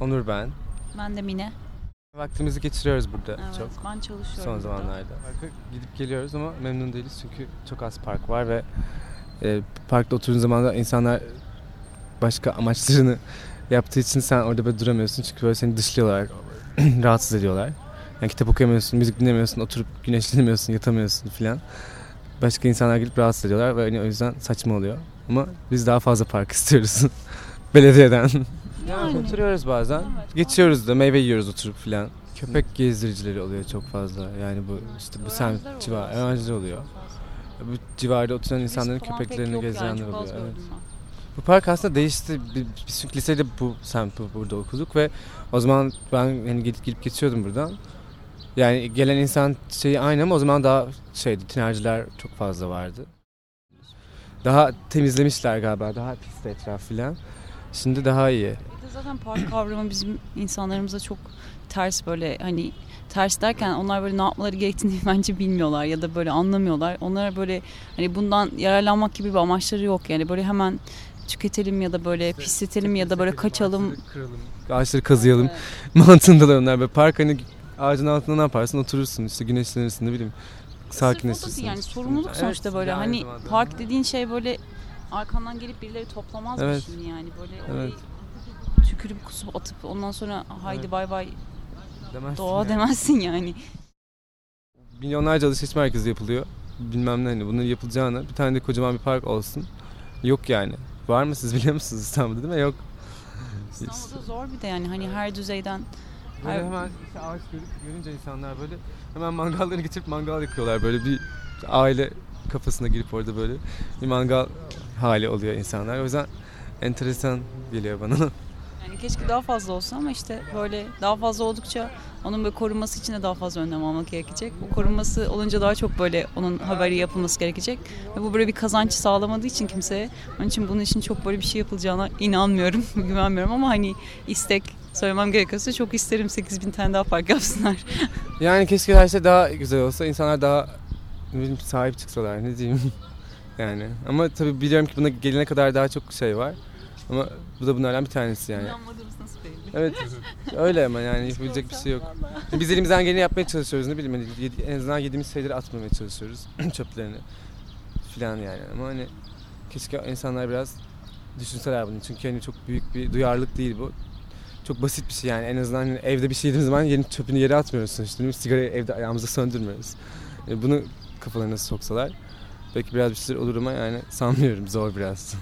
Onur ben. Ben de Mine. Vaktimizi geçiriyoruz burada Evet, çok ben çalışıyorum. son burada. zamanlarda. Parka gidip geliyoruz ama memnun değiliz çünkü çok az park var ve e, parkta oturduğun zaman da insanlar başka amaçlarını yaptığı için sen orada böyle duramıyorsun çünkü böyle seni dışlıyorlar, rahatsız ediyorlar. Yani kitap okuyamıyorsun, müzik dinlemiyorsun, oturup güneşlenemiyorsun, yatamıyorsun filan. Başka insanlar gelip rahatsız ediyorlar ve hani o yüzden saçma oluyor. Ama biz daha fazla park istiyoruz belediyeden. Yani. Oturuyoruz bazen. Evet, Geçiyoruz da meyve yiyoruz oturup filan. Köpek gezdiricileri oluyor çok fazla. Yani bu işte bu semt civar, oluyor öğrenciler oluyor. Bu civarda oturan insanların falan pek köpeklerini yok yani, gezdirenler çok az oluyor. Evet. gördüm ben. Bu park aslında değişti. Bi- Biz çünkü lisede bu semt bu- burada okuduk ve o zaman ben hani gidip gidip geçiyordum buradan. Yani gelen insan şeyi aynı ama o zaman daha şeydi tinerciler çok fazla vardı. Daha temizlemişler galiba. Daha pis etraf filan. Şimdi daha iyi. Zaten park kavramı bizim insanlarımıza çok ters böyle hani ters derken onlar böyle ne yapmaları gerektiğini bence bilmiyorlar ya da böyle anlamıyorlar. Onlara böyle hani bundan yararlanmak gibi bir amaçları yok. Yani böyle hemen tüketelim ya da böyle pisletelim ya da böyle kaçalım. Kıralım. Ağaçları kazıyalım. Evet. Mantığındalar onlar. Böyle park hani ağacın altında ne yaparsın? Oturursun işte güneşlenirsin ne bileyim. Sakinleşirsin. yani sorumluluk Evet, sonuçta böyle hani park dediğin şey böyle arkandan gelip birileri toplamaz mı Evet. yani böyle Evet. Tükürüp kusup atıp ondan sonra haydi Evet. bay bay Demezsin doğa yani. demezsin yani. Milyonlarca alışveriş merkezi yapılıyor. Bilmem ne hani bunun yapılacağına bir tane de kocaman bir park olsun. Yok yani. Var mı siz biliyor musunuz İstanbul'da değil mi? Yok. İstanbul'da zor bir de yani hani her düzeyden Böyle Her- hemen işte ağaç görüp görünce insanlar böyle hemen mangallarını getirip mangal yakıyorlar. Böyle bir aile kafasına girip orada böyle bir mangal hali oluyor insanlar. O yüzden enteresan geliyor bana. yani keşke daha fazla olsa ama işte böyle daha fazla oldukça onun böyle korunması için de daha fazla önlem almak gerekecek. Bu korunması olunca daha çok böyle onun haberi yapılması gerekecek. Ve bu böyle bir kazanç sağlamadığı için kimseye. Onun için bunun için çok böyle bir şey yapılacağına inanmıyorum, güvenmiyorum ama hani istek söylemem gerekiyorsa çok isterim 8000 tane daha park yapsınlar. Yani keşke her şey daha güzel olsa. insanlar daha bileyim, sahip çıksalar ne diyeyim. yani ama tabii biliyorum ki buna gelene kadar daha çok şey var. Ama bu da bunlardan bir tanesi yani. İnanmadığımız nasıl belli? Evet öyle ama yani yapabilecek bir şey yok. Biz elimizden geleni yapmaya çalışıyoruz ne bileyim hani yedi- en azından yediğimiz şeyleri atmamaya çalışıyoruz çöplerini filan yani ama hani keşke insanlar biraz düşünseler bunu çünkü hani çok büyük bir duyarlılık değil bu. Çok basit bir şey yani en azından hani evde bir şey yediğimiz zaman yeni çöpünü yere atmıyoruz sonuçta. değil mi? Sigarayı evde ayağımıza söndürmüyoruz. Yani bunu kafalarına soksalar belki biraz bir şeyler olur ama yani sanmıyorum zor biraz.